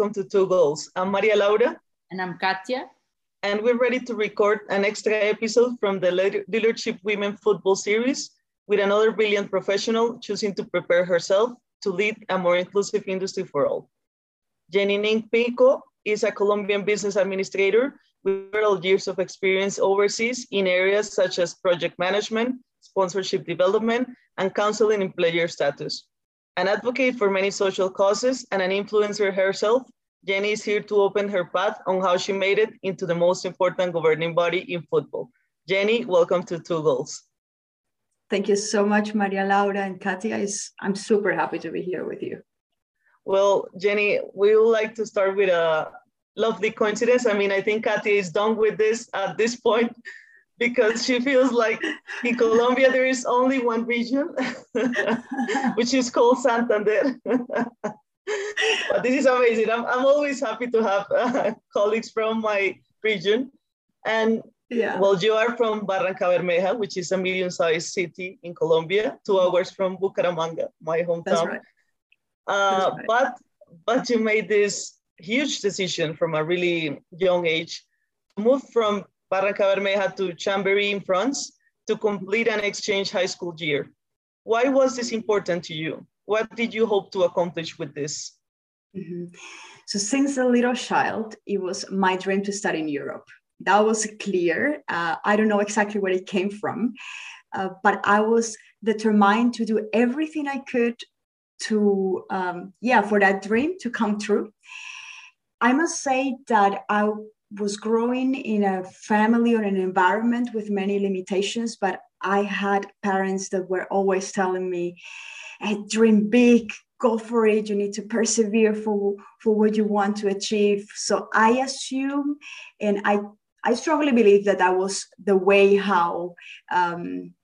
welcome to Two Goals. I'm Maria Laura. And I'm Katia. And we're ready to record an extra episode from the Leadership Women Football Series with another brilliant professional choosing to prepare herself to lead a more inclusive industry for all. Jenny Ning Pico is a Colombian business administrator with several years of experience overseas in areas such as project management, sponsorship development, and counseling in player status. An advocate for many social causes and an influencer herself, Jenny is here to open her path on how she made it into the most important governing body in football. Jenny, welcome to Two Goals. Thank you so much, Maria Laura and Katia. I'm super happy to be here with you. Well, Jenny, we would like to start with a lovely coincidence. I mean, I think Katia is done with this at this point because she feels like in Colombia there is only one region, which is called Santander. but this is amazing. I'm, I'm always happy to have uh, colleagues from my region. And yeah. well, you are from Barrancabermeja, which is a medium-sized city in Colombia, two hours from Bucaramanga, my hometown. That's right. Uh, That's right. But but you made this huge decision from a really young age to move from Barrancabermeja to Chambéry in France to complete an exchange high school year. Why was this important to you? What did you hope to accomplish with this? Mm-hmm. So, since a little child, it was my dream to study in Europe. That was clear. Uh, I don't know exactly where it came from, uh, but I was determined to do everything I could to, um, yeah, for that dream to come true. I must say that I was growing in a family or an environment with many limitations, but I had parents that were always telling me, hey, dream big, go for it. You need to persevere for, for what you want to achieve. So I assume, and I, I strongly believe that that was the way how um,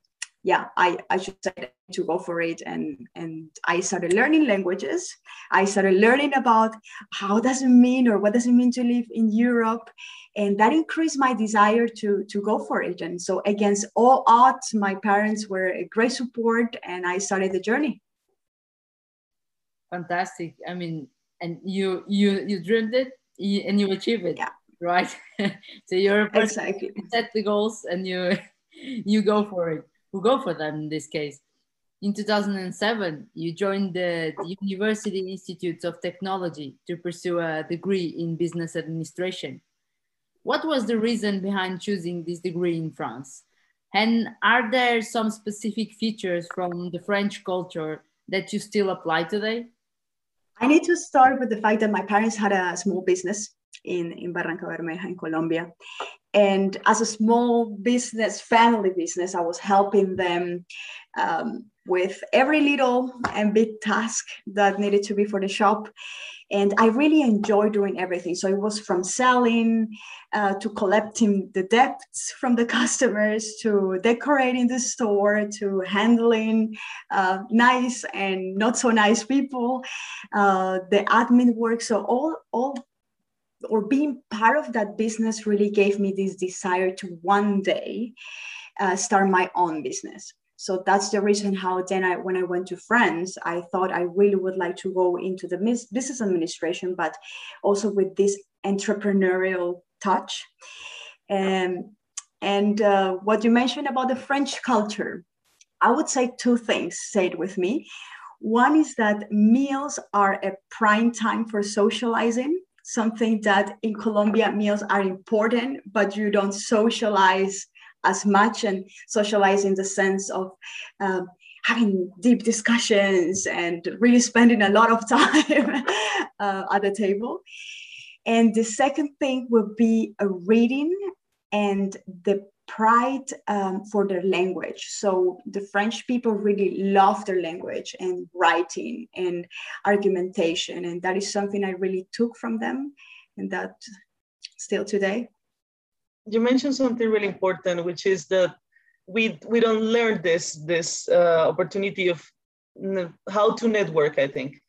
yeah, I, I should say to go for it. And, and I started learning languages. I started learning about how does it mean or what does it mean to live in Europe. And that increased my desire to, to go for it. And so against all odds, my parents were a great support and I started the journey. Fantastic. I mean, and you you you dreamed it and you achieved it. Yeah. Right. so you're a person exactly. set the goals and you you go for it who go for them in this case. In 2007, you joined the, the University Institutes of Technology to pursue a degree in business administration. What was the reason behind choosing this degree in France? And are there some specific features from the French culture that you still apply today? I need to start with the fact that my parents had a small business in, in Barrancabermeja in Colombia. And as a small business, family business, I was helping them um, with every little and big task that needed to be for the shop. And I really enjoyed doing everything. So it was from selling uh, to collecting the debts from the customers to decorating the store to handling uh, nice and not so nice people, uh, the admin work. So all, all or being part of that business really gave me this desire to one day uh, start my own business so that's the reason how then I, when I went to France, I thought I really would like to go into the business administration, but also with this entrepreneurial touch. Um, and uh, what you mentioned about the French culture, I would say two things. Say it with me. One is that meals are a prime time for socializing something that in Colombia meals are important, but you don't socialize as much and socialize in the sense of um, having deep discussions and really spending a lot of time uh, at the table. And the second thing would be a reading and the pride um, for their language. So the French people really love their language and writing and argumentation. And that is something I really took from them and that still today. You mentioned something really important, which is that we, we don't learn this, this uh, opportunity of how to network, I think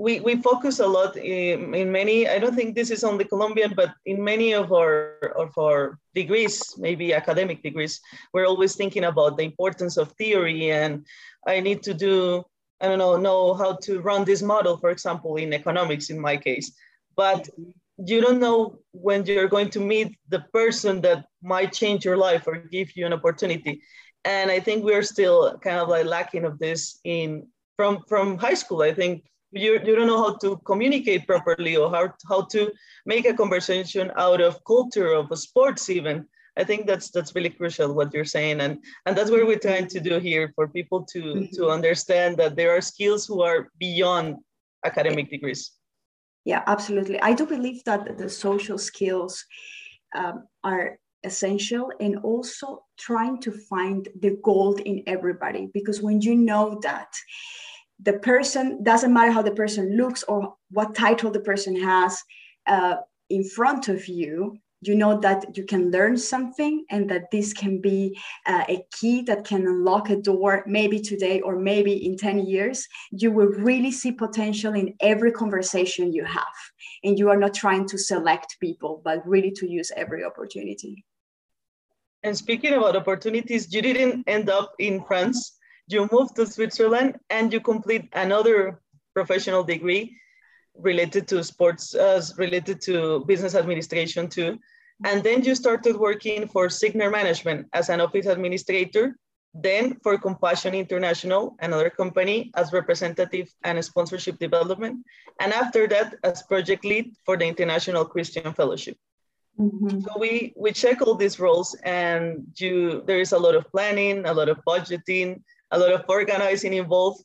we, we focus a lot in, in many, I don't think this is only Colombian, but in many of our, of our degrees, maybe academic degrees, we're always thinking about the importance of theory and I need to do, I don't know, know how to run this model, for example, in economics in my case. but you don't know when you're going to meet the person that might change your life or give you an opportunity and i think we're still kind of like lacking of this in from from high school i think you, you don't know how to communicate properly or how, how to make a conversation out of culture of sports even. I think that's that's really crucial what you're saying. And and that's what we're trying to do here for people to mm-hmm. to understand that there are skills who are beyond academic degrees. Yeah absolutely. I do believe that the social skills um, are essential and also trying to find the gold in everybody because when you know that the person doesn't matter how the person looks or what title the person has uh, in front of you you know that you can learn something and that this can be uh, a key that can unlock a door maybe today or maybe in 10 years. You will really see potential in every conversation you have. And you are not trying to select people but really to use every opportunity. And speaking about opportunities you didn't end up in france you move to switzerland and you complete another professional degree related to sports, uh, related to business administration too. And then you started working for Signer Management as an office administrator, then for Compassion International, another company, as representative and sponsorship development. And after that, as project lead for the International Christian Fellowship. Mm-hmm. So we, we check all these roles and you, there is a lot of planning, a lot of budgeting, a lot of organizing involved.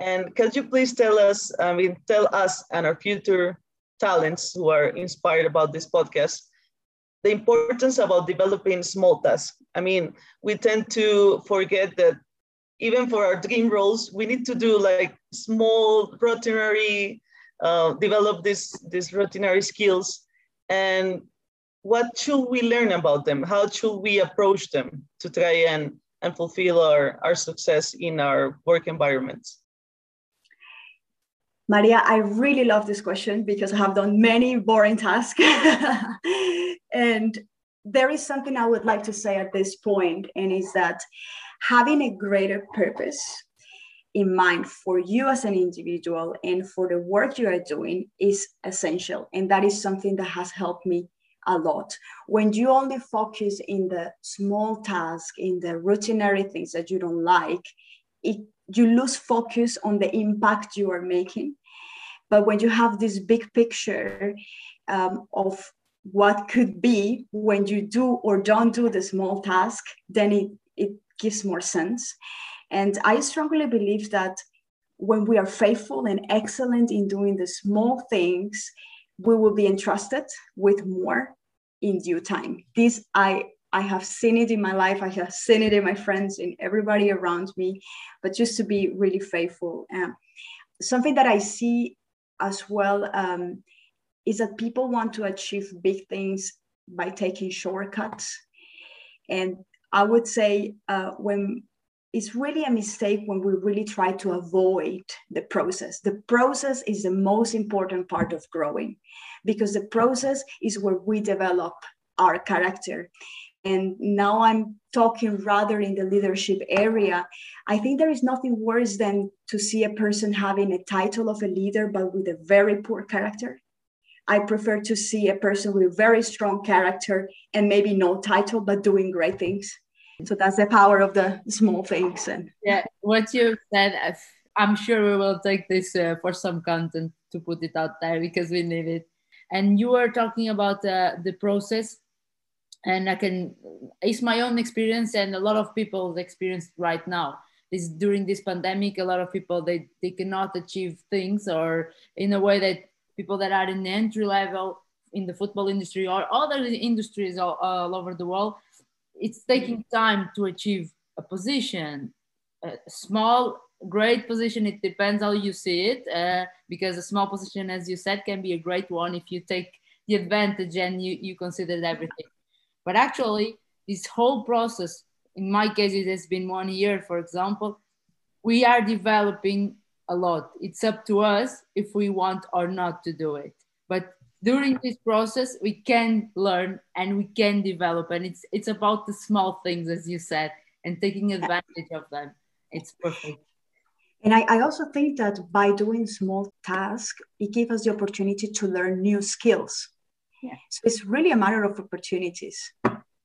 And could you please tell us, I mean, tell us and our future talents who are inspired about this podcast, the importance about developing small tasks. I mean, we tend to forget that even for our dream roles, we need to do like small routinary, uh, develop this, these routinary skills. And what should we learn about them? How should we approach them to try and, and fulfill our, our success in our work environments? Maria, I really love this question because I have done many boring tasks. and there is something I would like to say at this point, and is that having a greater purpose in mind for you as an individual and for the work you are doing is essential. And that is something that has helped me a lot. When you only focus in the small task, in the routinary things that you don't like, it, you lose focus on the impact you are making but when you have this big picture um, of what could be when you do or don't do the small task, then it, it gives more sense. And I strongly believe that when we are faithful and excellent in doing the small things, we will be entrusted with more in due time. This I I have seen it in my life. I have seen it in my friends, in everybody around me. But just to be really faithful, um, something that I see as well um, is that people want to achieve big things by taking shortcuts. And I would say uh, when it's really a mistake when we really try to avoid the process. The process is the most important part of growing because the process is where we develop our character. And now I'm talking rather in the leadership area. I think there is nothing worse than to see a person having a title of a leader, but with a very poor character. I prefer to see a person with a very strong character and maybe no title, but doing great things. So that's the power of the small things. And yeah, what you said, I'm sure we will take this uh, for some content to put it out there because we need it. And you were talking about uh, the process and I can it's my own experience and a lot of people's experience right now is during this pandemic a lot of people they, they cannot achieve things or in a way that people that are in the entry level in the football industry or other industries all, all over the world it's taking time to achieve a position a small great position it depends how you see it uh, because a small position as you said can be a great one if you take the advantage and you, you consider everything but actually, this whole process, in my case, it has been one year, for example, we are developing a lot. It's up to us if we want or not to do it. But during this process, we can learn and we can develop. And it's it's about the small things, as you said, and taking advantage of them. It's perfect. And I, I also think that by doing small tasks, it gives us the opportunity to learn new skills. Yeah. So it's really a matter of opportunities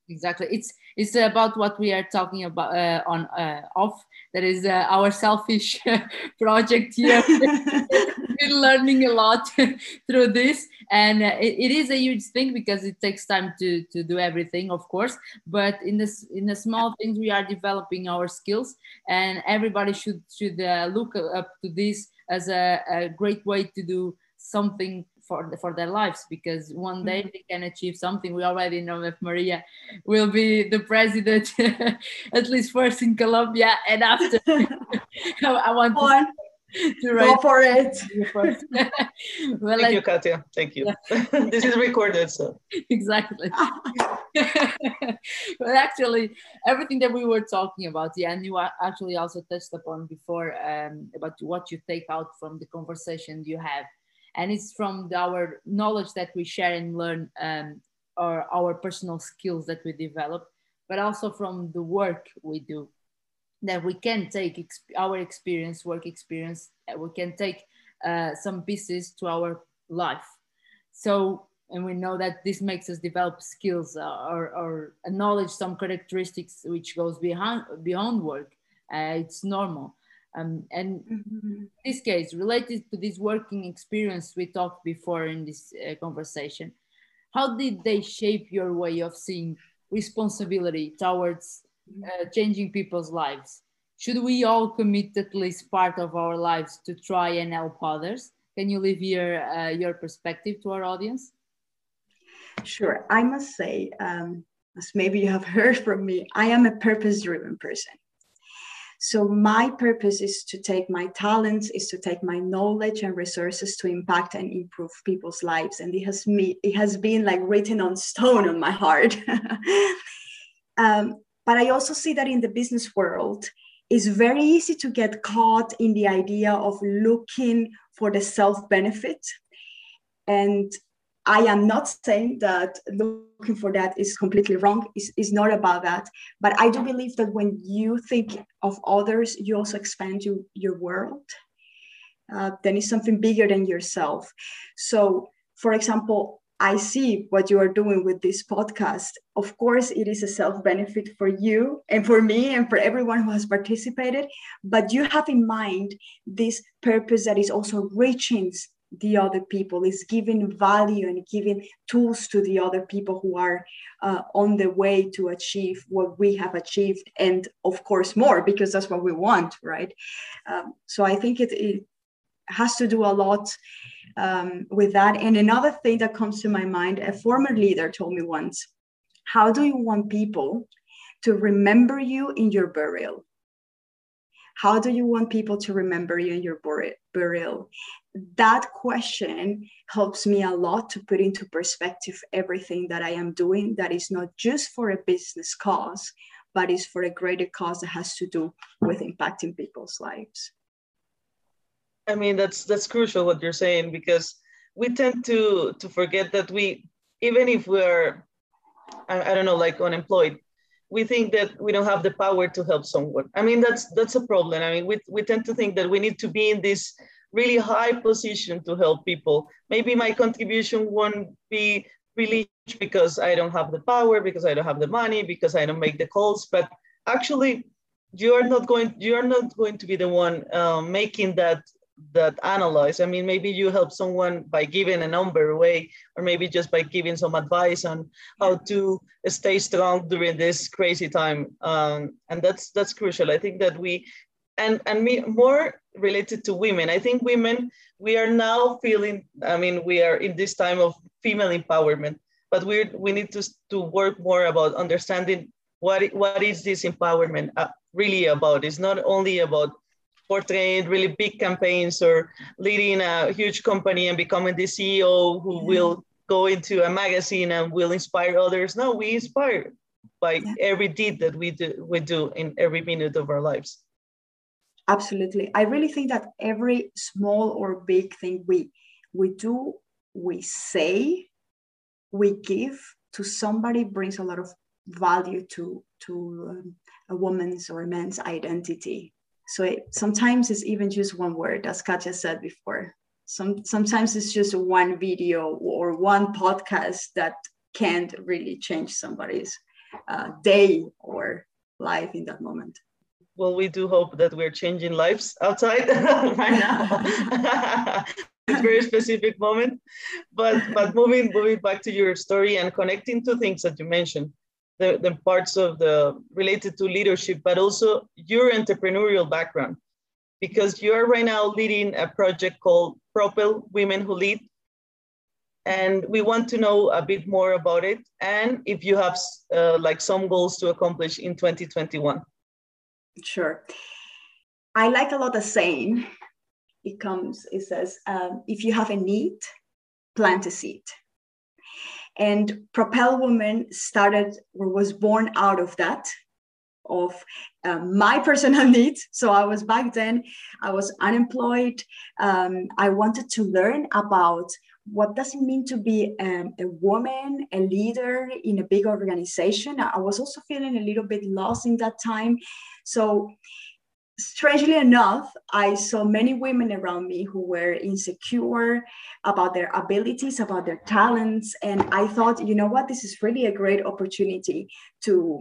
exactly. It's it's about what we are talking about uh, on uh, off that is uh, our selfish project here. Been learning a lot through this. And uh, it, it is a huge thing because it takes time to to do everything of course. But in this in the small things we are developing our skills. And everybody should should uh, look up to this as a, a great way to do something for the, for their lives because one day mm-hmm. they can achieve something. We already know that Maria will be the president, at least first in Colombia, and after I want to. To Go for it. well, Thank like, you, Katia. Thank you. this is recorded, so exactly. but actually, everything that we were talking about, yeah, and you actually also touched upon before um, about what you take out from the conversation you have and it's from our knowledge that we share and learn um, or our personal skills that we develop but also from the work we do that we can take our experience work experience we can take uh, some pieces to our life. So and we know that this makes us develop skills uh, or, or knowledge some characteristics which goes behind beyond work. Uh, it's normal um, and mm-hmm. in this case, related to this working experience we talked before in this uh, conversation, how did they shape your way of seeing responsibility towards uh, changing people's lives? Should we all commit at least part of our lives to try and help others? Can you leave your, uh, your perspective to our audience? Sure. I must say, um, as maybe you have heard from me, I am a purpose driven person. So my purpose is to take my talents, is to take my knowledge and resources to impact and improve people's lives. And it has me, it has been like written on stone on my heart. um, but I also see that in the business world, it's very easy to get caught in the idea of looking for the self benefit. And I am not saying that looking for that is completely wrong. It's, it's not about that. But I do believe that when you think of others, you also expand you, your world. Uh, then it's something bigger than yourself. So, for example, I see what you are doing with this podcast. Of course, it is a self benefit for you and for me and for everyone who has participated. But you have in mind this purpose that is also reaching the other people. Is giving value and giving tools to the other people who are uh, on the way to achieve what we have achieved and of course more because that's what we want right? Um, so i think it, it, has to do a lot um, with that. And another thing that comes to my mind a former leader told me once how do you want people to remember you in your burial how do you want people to remember you in your burial that question helps me a lot to put into perspective everything that I am doing that is not just for a business cause, but is for a greater cause that has to do with impacting people's lives. I mean, that's that's crucial what you're saying because we tend to to forget that we even if we're I, I don't know like unemployed we think that we don't have the power to help someone i mean that's that's a problem i mean we, we tend to think that we need to be in this really high position to help people. Maybe my contribution won't be really because I don't have the power, because I don't have the money, because I don't make the calls, but actually you're not going you're not going to be the one um, making that that analyze. I mean, maybe you help someone by giving a number away, or maybe just by giving some advice on how to stay strong during this crazy time. Um, and that's that's crucial. I think that we and and me more related to women i think women we are now feeling i mean we are in this time of female empowerment but we we need to to work more about understanding what what is this empowerment uh, really about it's not only about portraying really big campaigns or leading a huge company and becoming the ceo who mm-hmm. will go into a magazine and will inspire others no we inspire by yeah. every deed that we do we do in every minute of our lives absolutely i really think that every small or big thing we we do we say we give to somebody brings a lot of value to to um, a woman's or a man's identity So it, sometimes it's even just one word, as Katia said before. Some, sometimes it's just one video or one podcast that can't really change somebody's uh, day or life in that moment. Well, we do hope that we're changing lives outside right now. it's very specific moment, but but moving moving back to your story and connecting to things that you mentioned, the, the parts of the related to leadership, but also your entrepreneurial background, because you are right now leading a project called Propel Women Who Lead, and we want to know a bit more about it and if you have uh, like some goals to accomplish in 2021 sure. I like a lot the saying it comes it says um, if you have a need plant a seed and propel woman started or was born out of that of um, my personal needs. So I was back then, I was unemployed. Um, I wanted to learn about what does it mean to be um, a woman, a leader in a big organization. I was also feeling a little bit lost in that time. So, strangely enough, I saw many women around me who were insecure about their abilities, about their talents. And I thought, you know what, this is really a great opportunity to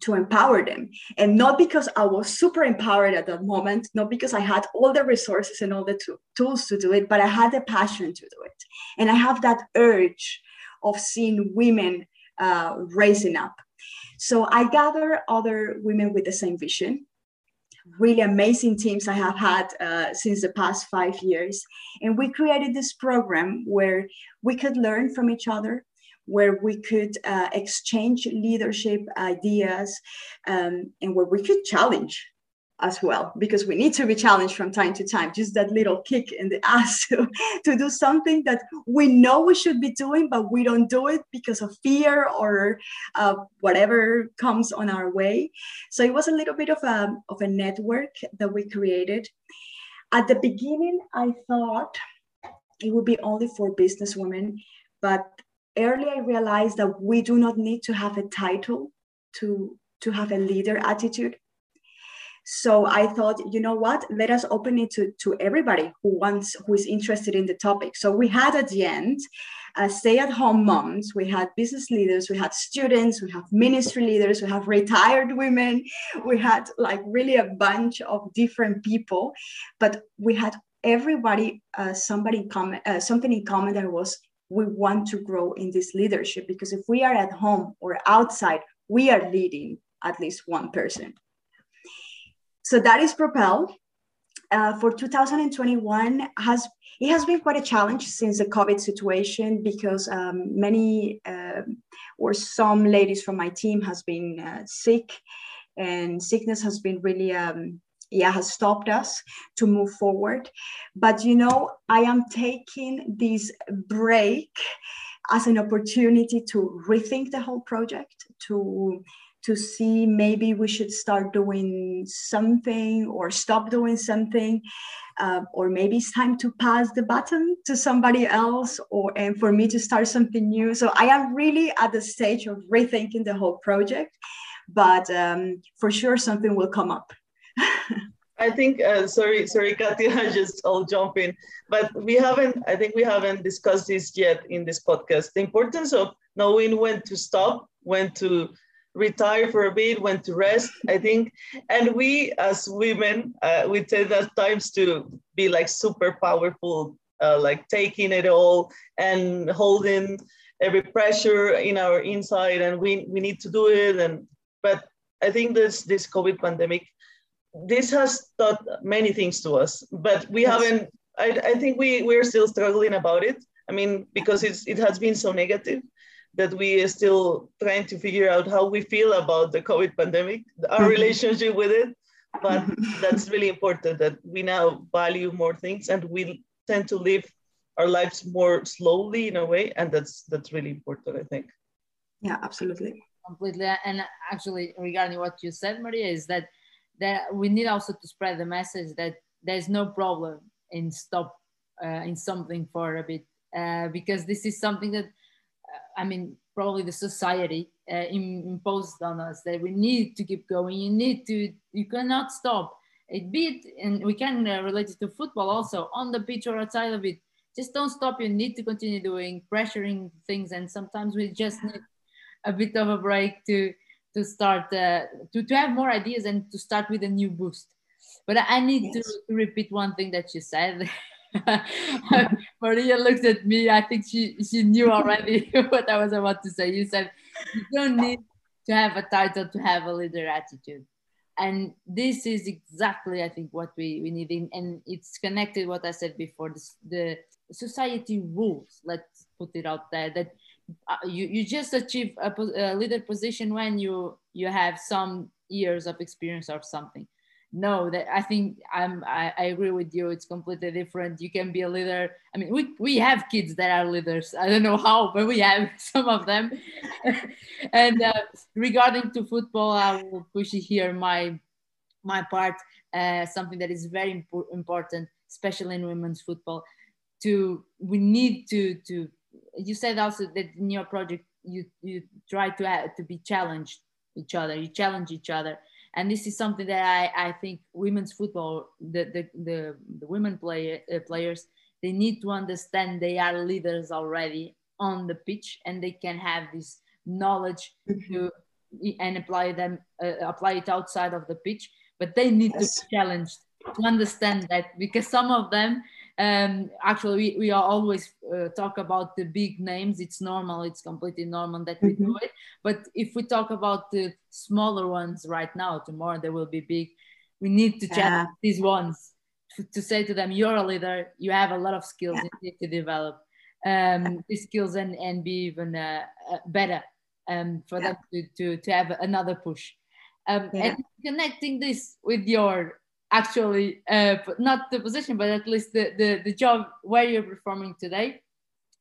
to empower them. And not because I was super empowered at that moment, not because I had all the resources and all the t- tools to do it, but I had the passion to do it. And I have that urge of seeing women uh, raising up. So I gather other women with the same vision. Really amazing teams I have had uh, since the past five years. And we created this program where we could learn from each other, where we could uh, exchange leadership ideas um, and where we could challenge as well because we need to be challenged from time to time just that little kick in the ass to, to do something that we know we should be doing but we don't do it because of fear or uh, whatever comes on our way so it was a little bit of a, of a network that we created at the beginning i thought it would be only for business women but early I realized that we do not need to have a title to, to have a leader attitude. So I thought, you know what? Let us open it to, to everybody who wants, who is interested in the topic. So we had at the end uh, stay-at-home moms, we had business leaders, we had students, we have ministry leaders, we have retired women, we had like really a bunch of different people, but we had everybody uh, somebody comment uh, something in common that was we want to grow in this leadership because if we are at home or outside, we are leading at least one person. So that is Propel. Uh, for 2021 has it has been quite a challenge since the COVID situation because um, many uh, or some ladies from my team has been uh, sick, and sickness has been really um, yeah has stopped us to move forward but you know i am taking this break as an opportunity to rethink the whole project to to see maybe we should start doing something or stop doing something uh, or maybe it's time to pass the baton to somebody else or and for me to start something new so i am really at the stage of rethinking the whole project but um, for sure something will come up I think, uh, sorry, sorry, Katia, I just all jump in, but we haven't, I think we haven't discussed this yet in this podcast. The importance of knowing when to stop, when to retire for a bit, went to rest, I think. And we as women, uh, we tend at times to be like super powerful, uh, like taking it all and holding every pressure in our inside and we, we need to do it. And, but I think this, this COVID pandemic this has taught many things to us, but we yes. haven't. I, I think we we're still struggling about it. I mean, because it's it has been so negative that we are still trying to figure out how we feel about the COVID pandemic, our relationship with it. But that's really important that we now value more things and we tend to live our lives more slowly in a way, and that's that's really important, I think. Yeah, absolutely. Completely. And actually, regarding what you said, Maria, is that that we need also to spread the message that there's no problem in stop uh, in something for a bit uh, because this is something that I mean probably the society uh, imposed on us that we need to keep going. You need to you cannot stop. it be it and we can uh, relate it to football also on the pitch or outside of it just don't stop you need to continue doing pressuring things and sometimes we just need a bit of a break to to start uh, to, to have more ideas and to start with a new boost but i need yes. to repeat one thing that you said maria looked at me. I think she she knew already what i was about to say. You said you don't need to have a title to have a leader attitude. And this is exactly i think what we, we need in, and it's connected what i said before the society rules. Let's put it out there that uh, you, you just achieve a, a, leader position when you you have some years of experience or something no that i think i'm I, I, agree with you. It's completely different. You can be a leader. I mean we, we have kids that are leaders. I don't know how but we have some of them. And uh, regarding to football i will push here my my part uh, something that is very impo- important especially in women's football to we need to to you said also that in your project you you try to have, to be challenged each other. You challenge each other and this is something that I, I think women's football, the, the, the, the women play, uh, players, they need to understand they are leaders already on the pitch and they can have this knowledge mm-hmm. to and apply them uh, apply it outside of the pitch but they need yes. to be challenged to understand that because some of them um, actually we, we are always uh, talk about the big names. It's normal. It's completely normal that we mm-hmm. do it. But if we talk about the smaller ones right now tomorrow they will be big. We need to challenge yeah. these ones to, to, say to them you're a leader. You have a lot of skills. Yeah. you need to develop um, these skills and, and be even uh, uh, better um, for yeah. them to, to, to have another push. Um, and connecting this with your actually uh, not the position, but at least the, the, the job where you're performing today,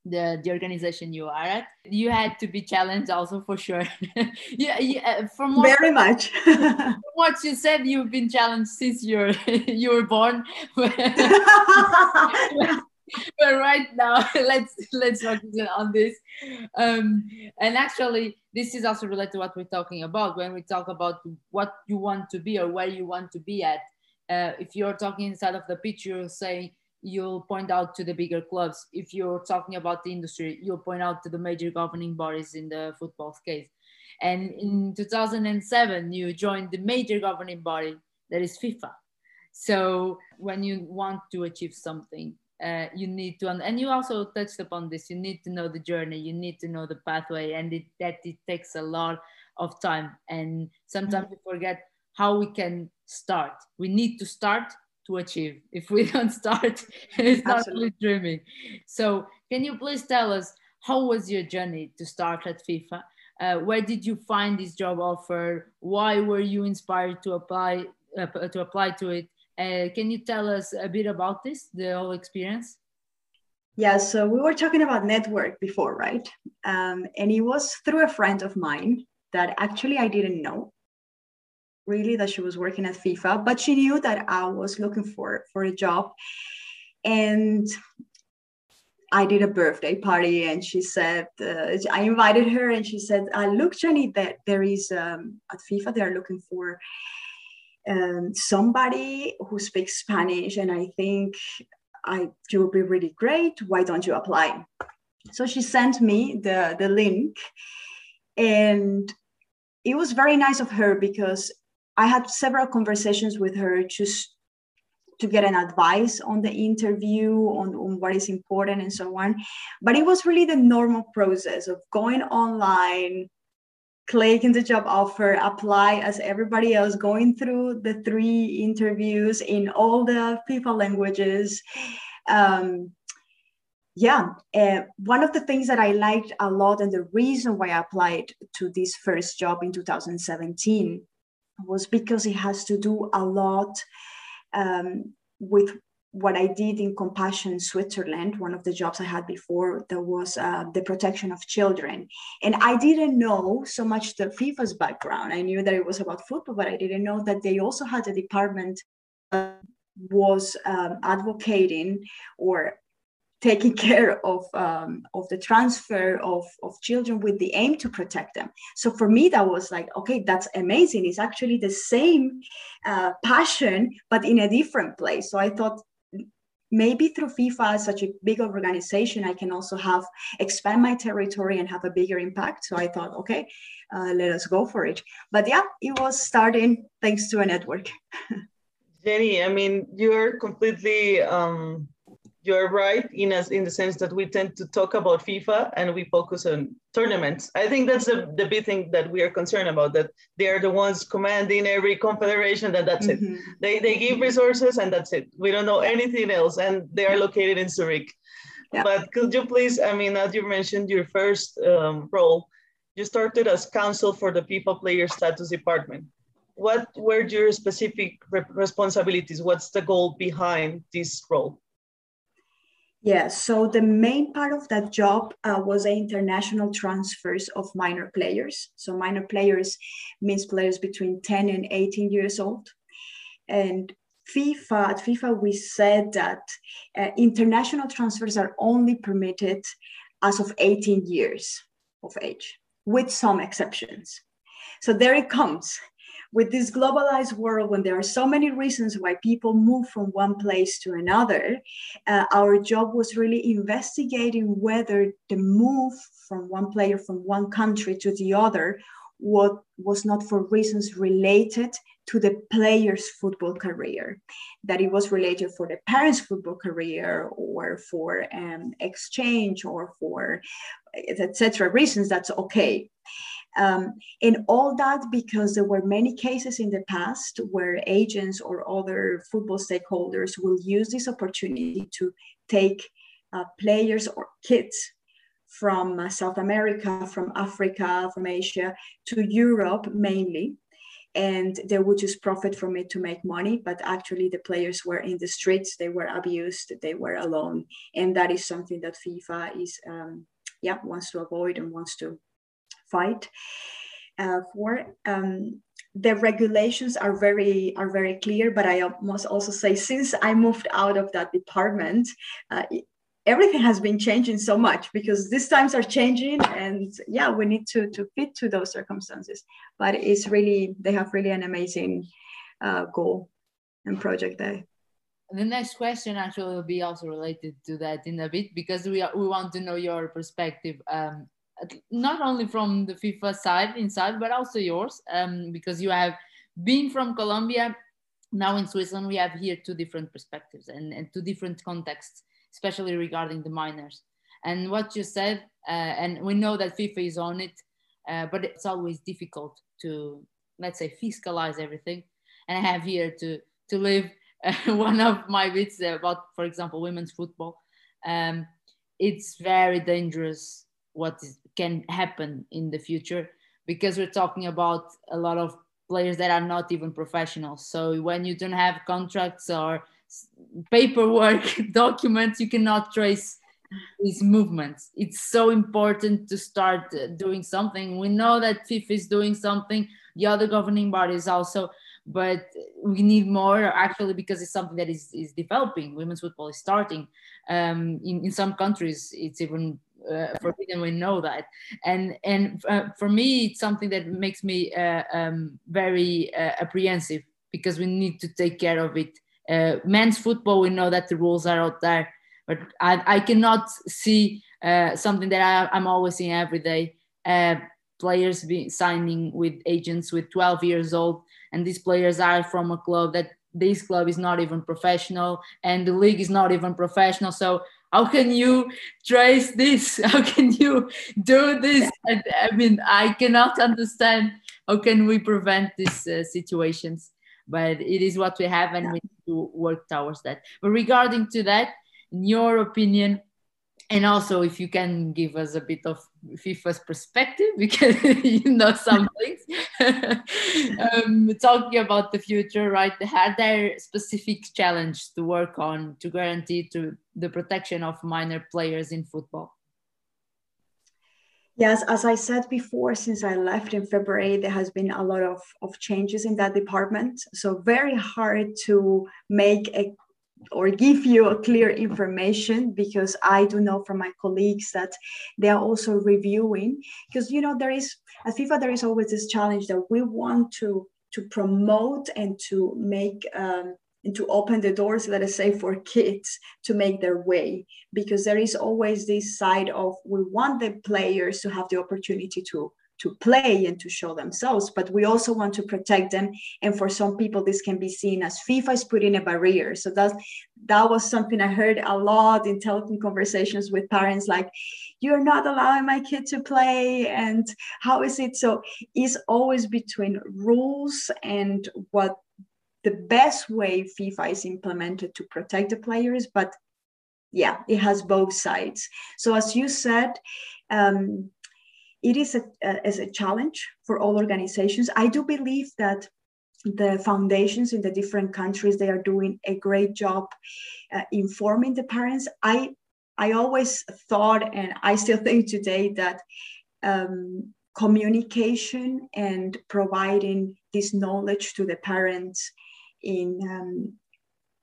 the, the organization you are at. You had to be challenged also for sure. yeah, yeah, from what, very much. from what you said, you've been challenged since you're you were born. but right now let's let's focus on this um, and actually this is also related to what we're talking about when we talk about what you want to be or where you want to be at uh, if you're talking inside of the pitch, you'll say you'll point out to the bigger clubs. If you're talking about the industry, you'll point out to the major governing bodies in the football case. And in 2007, you joined the major governing body that is FIFA. So when you want to achieve something, uh, you need to, and you also touched upon this, you need to know the journey, you need to know the pathway, and it, that it takes a lot of time. And sometimes mm-hmm. we forget how we can start. We need to start to achieve. If we don't start, it's not really dreaming. So, can you please tell us how was your journey to start at FIFA? Uh, where did you find this job offer? Why were you inspired to apply uh, to apply to it? Uh, can you tell us a bit about this, the whole experience? Yeah, so we were talking about network before, right? Um, and it was through a friend of mine that actually I didn't know really that she was working at FIFA, but she knew that I was looking for for a job, and I did a birthday party, and she said uh, I invited her, and she said, uh, "Look, Jenny, that there is um, at FIFA they are looking for." Um, somebody who speaks Spanish, and I think I you will be really great. Why don't you apply? So she sent me the the link, and it was very nice of her because I had several conversations with her just to get an advice on the interview, on, on what is important and so on. But it was really the normal process of going online, clicking the job offer, apply as everybody else, going through the three interviews in all the FIFA languages. Um, yeah, uh, one of the things that I liked a lot and the reason why I applied to this first job in 2017 was because it has to do a lot um, with what I did in Compassion Switzerland, one of the jobs I had before, that was uh, the protection of children. And I didn't know so much the FIFA's background. I knew that it was about football, but I didn't know that they also had a department was um, advocating or taking care of um, of the transfer of, of children with the aim to protect them so for me that was like okay that's amazing it's actually the same uh, passion but in a different place so i thought maybe through FIFA, such a big organization, I can also have expand my territory and have a bigger impact. So I thought, okay, uh, let us go for it. But yeah, it was starting thanks to a network. Jenny, I mean, you're completely um, you're right in as in the sense that we tend to talk about FIFA and we focus on tournaments. I think that's the, the big thing that we are concerned about, that they are the ones commanding every confederation and that's mm-hmm. it. They, they give resources and that's it. We don't know anything else and they are located in Zurich. Yeah. But could you please, I mean, as you mentioned your first um, role, you started as counsel for the FIFA player status department. What were your specific responsibilities? What's the goal behind this role? Yeah, so the main part of that job uh, was the international transfers of minor players. So minor players means players between 10 and 18 years old. And FIFA, at FIFA, we said that uh, international transfers are only permitted as of 18 years of age, with some exceptions. So there it comes with this globalized world, when there are so many reasons why people move from one place to another, uh, our job was really investigating whether the move from one player from one country to the other what was not for reasons related to the player's football career, that it was related for the parents' football career or for um, exchange or for etc. reasons, that's okay. Um, and all that because there were many cases in the past where agents or other football stakeholders will use this opportunity to take uh, players or kids from uh, South America, from Africa, from Asia to Europe mainly. And they would just profit from it to make money. But actually, the players were in the streets, they were abused, they were alone. And that is something that FIFA is, um, yeah, wants to avoid and wants to fight uh, for. Um, the regulations are very are very clear, but I must also say since I moved out of that department, uh, everything has been changing so much because these times are changing, and yeah, we need to to fit to those circumstances. But it's really they have really an amazing uh, goal and project there. The next question actually will be also related to that in a bit because we are, we want to know your perspective um, not only from the FIFA side inside, but also yours, um, because you have been from Colombia. Now in Switzerland, we have here two different perspectives and, and two different contexts, especially regarding the minors. And what you said, uh, and we know that FIFA is on it, uh, but it's always difficult to, let's say, fiscalize everything. And I have here to to live uh, one of my bits about, for example, women's football. Um, it's very dangerous what is, can happen in the future because we're talking about a lot of players that are not even professionals. So when you don't have contracts or paperwork documents, you cannot trace these movements. It's so important to start uh, doing something. We know that FIFA is doing something, the other governing bodies also, but we need more actually because it's something that is, is developing. Women's football is starting. Um, in, in some countries, it's even uh, forbidden we know that. And and uh, for me it's something that makes me uh, um, very uh, apprehensive because we need to take care of it. Uh, men's football we know that the rules are out there but i, I cannot see uh, something that I, am always seeing every day players be signing with agents with 12 years old and these players are from a club that this club is not even professional and the league is not even professional. So how can you trace this how can you do this I, I mean i cannot understand how can we prevent these uh, situations but it is what we have and we need to work towards that but regarding to that in your opinion and also if you can give us a bit of FIFA's perspective because you know some things. um, talking about the future, right? Are there specific challenge to work on to guarantee to the protection of minor players in football? Yes, as I said before, since I left in February, there has been a lot of, of changes in that department. So very hard to make a or give you a clear information because I do know from my colleagues that they are also reviewing because you know there is at FIFA there is always this challenge that we want to to promote and to make um, and to open the doors let us say for kids to make their way because there is always this side of we want the players to have the opportunity to to play and to show themselves, but we also want to protect them. And for some people, this can be seen as FIFA is putting a barrier. So that that was something I heard a lot in telephone conversations with parents, like, "You're not allowing my kid to play," and how is it? So it's always between rules and what the best way FIFA is implemented to protect the players, but yeah, it has both sides. So as you said. Um, it is a, a, as a challenge for all organizations. I do believe that the foundations in the different countries they are doing a great job uh, informing the parents. I I always thought, and I still think today that um, communication and providing this knowledge to the parents in um,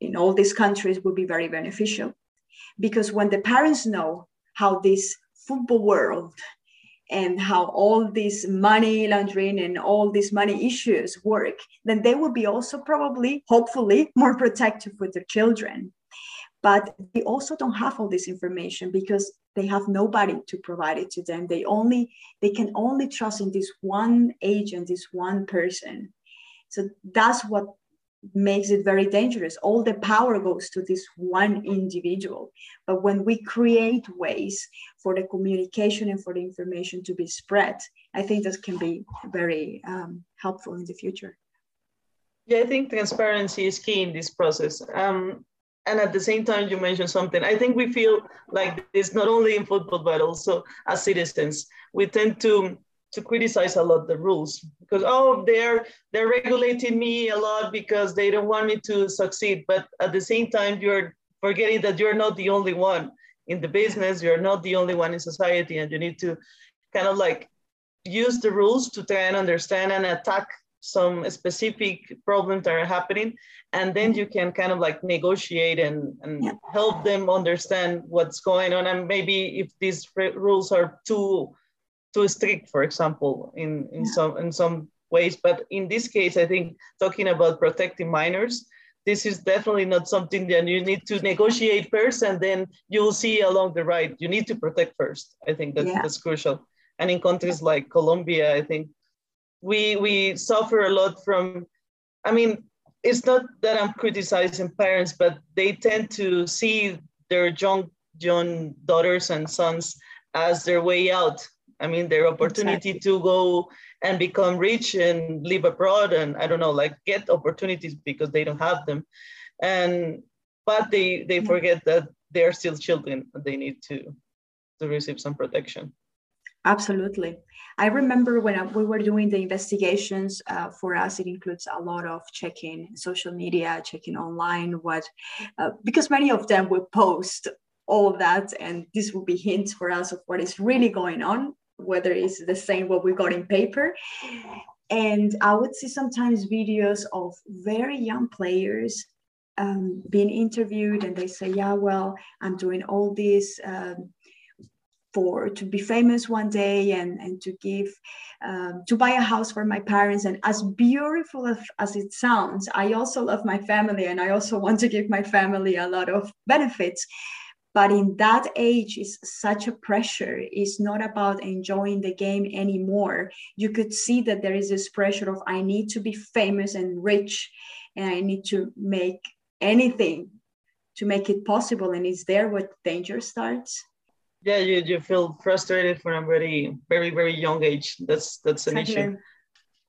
in all these countries would be very beneficial because when the parents know how this football world and how all this money laundering and all these money issues work, then they will be also probably, hopefully, more protective with their children. But they also don't have all this information because they have nobody to provide it to them. They only they can only trust in this one agent, this one person. So that's what makes it very dangerous. All the power goes to this one individual. But when we create ways for the communication and for the information to be spread, I think this can be very um, helpful in the future. Yeah, I think transparency is key in this process. Um, and at the same time, you mentioned something. I think we feel like this not only in football, but also as citizens. We tend to to criticize a lot the rules because oh they're they're regulating me a lot because they don't want me to succeed. But at the same time you're forgetting that you're not the only one in the business. You're not the only one in society and you need to kind of like use the rules to try and understand and attack some specific problems that are happening. And then you can kind of like negotiate and, and yeah. help them understand what's going on. And maybe if these rules are too too strict, for example, in, in yeah. some in some ways. But in this case, I think talking about protecting minors, this is definitely not something that you need to negotiate first and then you'll see along the ride. You need to protect first. I think that, yeah. that's crucial. And in countries like Colombia, I think we we suffer a lot from, I mean, it's not that I'm criticizing parents, but they tend to see their young young daughters and sons as their way out I mean, their opportunity exactly. to go and become rich and live abroad and I don't know, like get opportunities because they don't have them. And but they they forget that they're still children and they need to to receive some protection. Absolutely. I remember when we were doing the investigations uh, for us, it includes a lot of checking social media, checking online, what, uh, because many of them will post all of that, and this will be hints for us of what is really going on whether it's the same what we got in paper. And I would see sometimes videos of very young players um, being interviewed, and they say, "Yeah, well, I'm doing all this." Um, for to be famous one day and and to give um, to buy a house for my parents and as beautiful as, as it sounds i also love my family and i also want to give my family a lot of benefits but in that age is such a pressure. It's not about enjoying the game anymore. You could see that there is this pressure of i need to be famous and rich and i need to make anything to make it possible. And is there what danger starts? Yeah you, you feel frustrated from a very very very young age. That's that's an exactly. issue.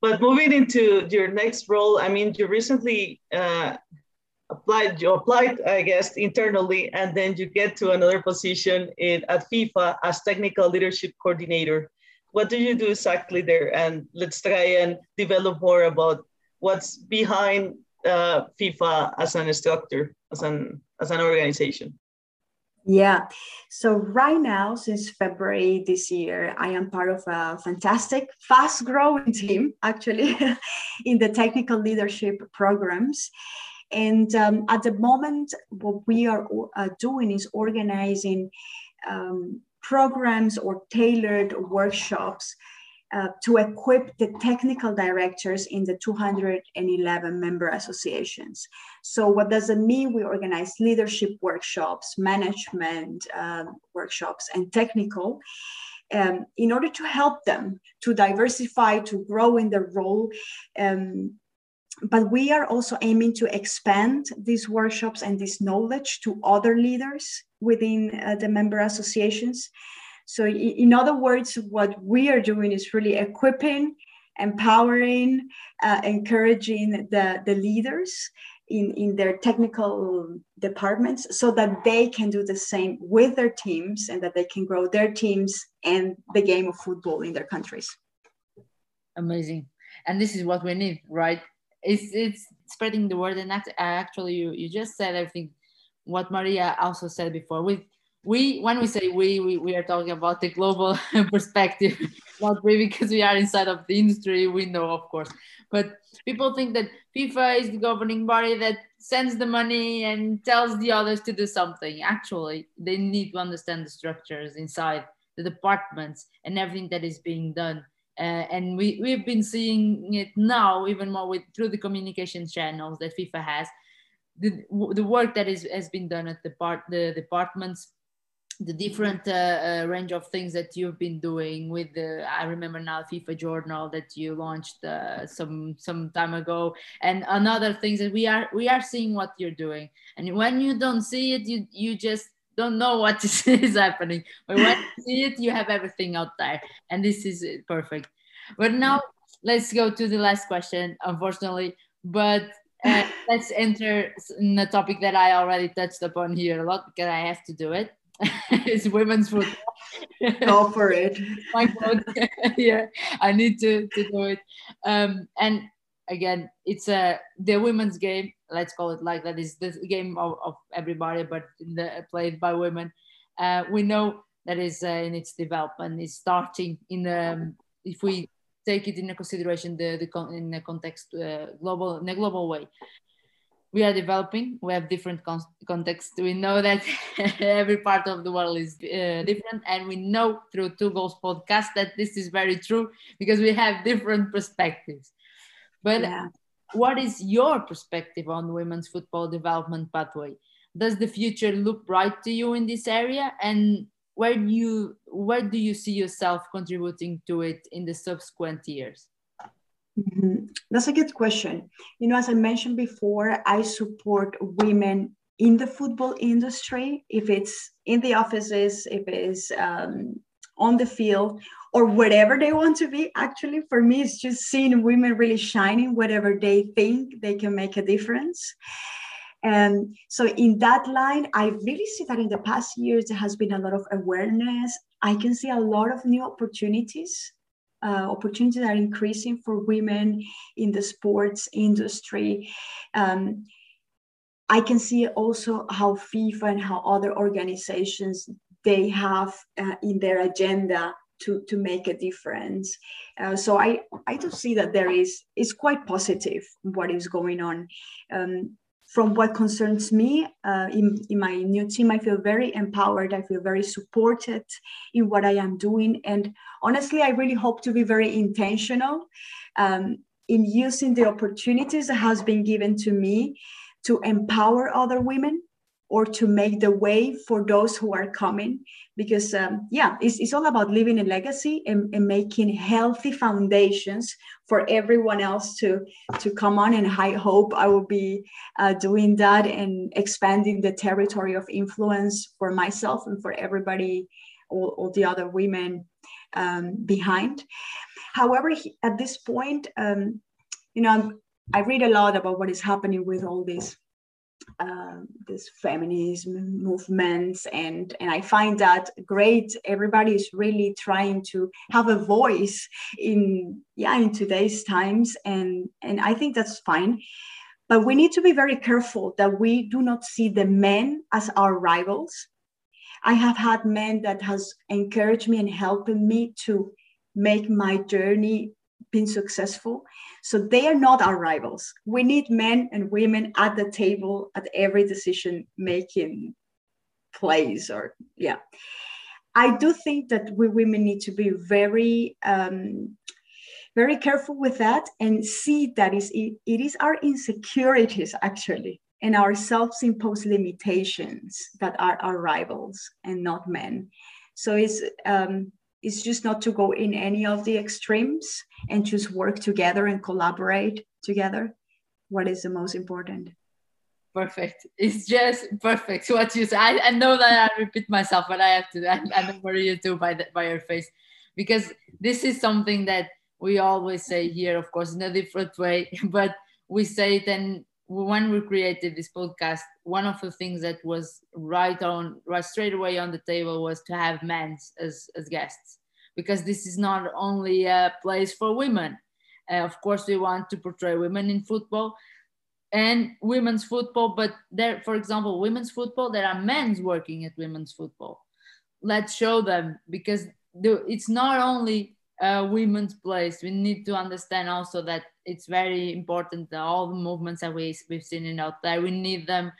But moving into your next role i mean you recently uh, applied you applied i guess internally and then you get to another position in at fifa as technical leadership coordinator what do you do exactly there and let's try and develop more about what's behind uh, fifa as an instructor as an as an organization yeah. So right now, since February this year, I am part of a fantastic, fast growing team, actually, in the technical leadership programs. And um, at the moment, what we are uh, doing is organizing um, programs or tailored workshops uh, to equip the technical directors in the 211 member associations. So, what does it mean? We organize leadership workshops, management um, workshops, and technical. Um, in order to help them to diversify, to grow in their role, um, but we are also aiming to expand these workshops and this knowledge to other leaders within uh, the member associations. So, in other words, what we are doing is really equipping, empowering, uh, encouraging the, the leaders in, in their technical departments so that they can do the same with their teams and that they can grow their teams and the game of football in their countries. Amazing. And this is what we need, right? It's, it's spreading the word. And actually, you, you just said everything what Maria also said before. With we when we say we we, we are talking about the global perspective not we because we are inside of the industry we know of course but people think that fifa is the governing body that sends the money and tells the others to do something actually they need to understand the structures inside the departments and everything that is being done uh, and we, we've been seeing it now even more with through the communication channels that FIFA has. The, the work that is, has been done at the, part, the departments the different uh, uh, range of things that you've been doing with the i remember now fifa journal that you launched uh, some some time ago and another things that we are we are seeing what you're doing and when you don't see it you you just don't know what is happening but when you see it you have everything out there and this is perfect but now let's go to the last question unfortunately but uh, let's enter in a topic that I already touched upon here a lot because I have to do it. it's women's football. Go for it. My God. yeah, I need to, to do it. Um, and again, it's a the women's game. Let's call it like that. Is the game of, of everybody, but the, played by women. Uh, we know that is uh, in its development. It's starting in um, if we take it into consideration the, the con- in the context uh, global in a global way we are developing we have different con- contexts we know that every part of the world is uh, different and we know through two goals podcast that this is very true because we have different perspectives but yeah. What is your perspective on women's football development pathway does the future look bright to you in this area and where do you where do you see yourself contributing to it in the subsequent years Mm-hmm. That's a good question. You know, as I mentioned before, I support women in the football industry, if it's in the offices, if it's um, on the field, or wherever they want to be. Actually, for me, it's just seeing women really shining, whatever they think they can make a difference. And so, in that line, I really see that in the past years, there has been a lot of awareness. I can see a lot of new opportunities uh, opportunities are increasing for women in the sports industry. Um, I can see also how FIFA and how other organizations they have uh, in their agenda to, to make a difference. Uh, so I, I do see that there is is quite positive what is going on. Um, from what concerns me uh, in, in my new team, I feel very empowered. I feel very supported in what I am doing. And honestly, I really hope to be very intentional um, in using the opportunities that has been given to me to empower other women or to make the way for those who are coming. Because um, yeah it's, it's all about living a legacy and, and, making healthy foundations for everyone else to to come on. And i hope i will be uh, doing that and expanding the territory of influence for myself and for everybody all, all the other women um, behind. However at this point um, you know i read a lot about what is happening with all this uh, this feminism movements and and i find that great. Everybody is really trying to have a voice in yeah in today's times and and i think that's fine. But we need to be very careful that we do not see the men as our rivals. I have had men that has encouraged me and helped me to make my journey being successful So they are not our rivals. We need men and women at the table at every decision making place or yeah. I do think that we women need to be very um, very careful with that and see that is it, is our insecurities actually and our self-imposed limitations that are our rivals and not men. So it's um, it's just not to go in any of the extremes and just work together and collaborate together. What is the most important? Perfect. It's just perfect what you say. I, I know that I repeat myself, but I have to. I, I know you too by the, by your face, because this is something that we always say here, of course, in a different way, but we say it and when we created this podcast, one of the things that was right on, right straight away on the table was to have men as, as guests, because this is not only a place for women. Uh, of course, we want to portray women in football and women's football, but there, for example, women's football, there are men working at women's football. Let's show them because it's not only a women's place. We need to understand also that it's very important that all the movements that we, we've seen in out there, we need them.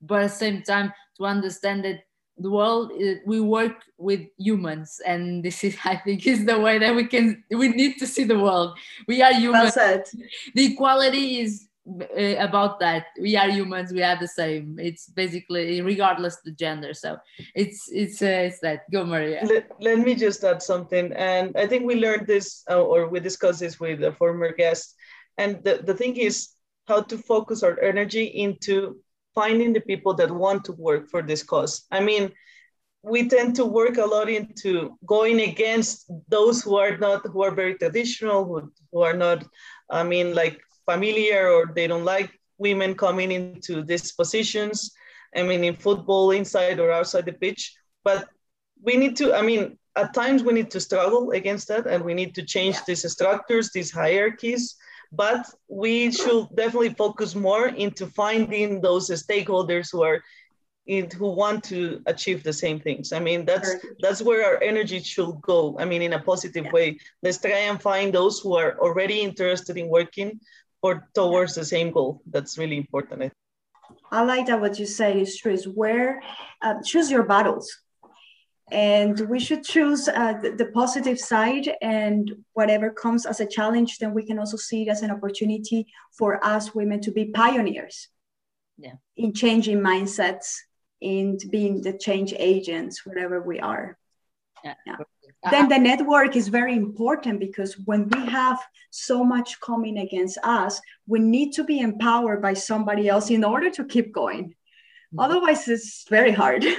But at the same time, to understand that the world, we work with humans. And this is, I think, is the way that we can, we need to see the world. We are humans. Well the equality is uh, about that. We are humans we are the same. It's basically regardless the gender. So it's it's uh, it's that. Go maria. Let, let me just add something. And i think we learned this uh, or we discussed this with a former guest and the, the thing is how to focus our energy into finding the people that want to work for this cause. I mean, we tend to work a lot into going against those who are not, who are very traditional, who, who are not, I mean, like familiar or they don't like women coming into these positions. I mean, in football, inside or outside the pitch. But we need to, I mean, at times we need to struggle against that and we need to change these structures, these hierarchies but we should definitely focus more into finding those stakeholders who are in, who want to achieve the same things. I mean, that's that's where our energy should go. I mean, in a positive yeah. way. Let's try and find those who are already interested in working for towards the same goal. That's really important. I like that what you say is true. Is where uh, choose your battles and we should choose uh, the, the, positive side and whatever comes as a challenge then we can also see it as an opportunity for us women to be pioneers yeah. in changing mindsets in being the change agents wherever we are yeah. yeah. Then the network is very important because when we have so much coming against us we need to be empowered by somebody else in order to keep going mm-hmm. otherwise it's very hard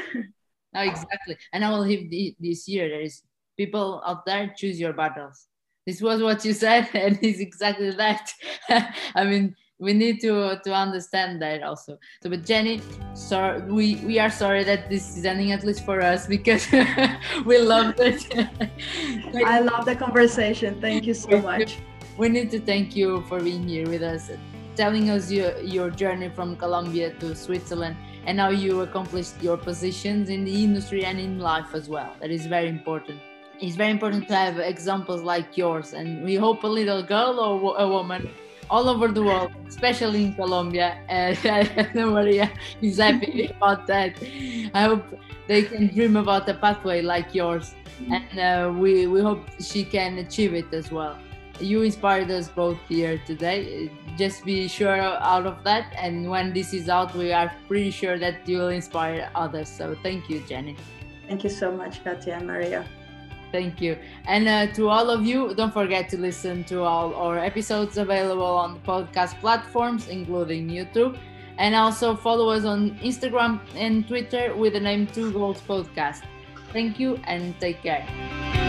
No, exactly. And I will leave the, this year. There is people out there choose your battles. This was what you said, and it's exactly that. I mean, we need to to understand that also. So, but Jenny, sorry, we we are sorry that this is ending at least for us because we loved it. I love the conversation. Thank you so much. We need to thank you for being here with us, telling us your your journey from Colombia to Switzerland and how you accomplished your positions in the industry and in life as well. That is very important. It's very important to have examples like yours, and we hope a little girl or a woman all over the world, especially in Colombia. And Maria is happy about that. I hope they can dream about a pathway like yours, and uh, we, we hope she can achieve it as well you inspired us both here today. Just be sure out of that. And when this is out, we are pretty sure that you will inspire others. So thank you, Jenny. Thank you so much, Katia and Maria. Thank you. And uh, to all of you, don't forget to listen to all our episodes available on podcast platforms, including YouTube. And also follow us on Instagram and Twitter with the name Two Goals Podcast. Thank you and take care.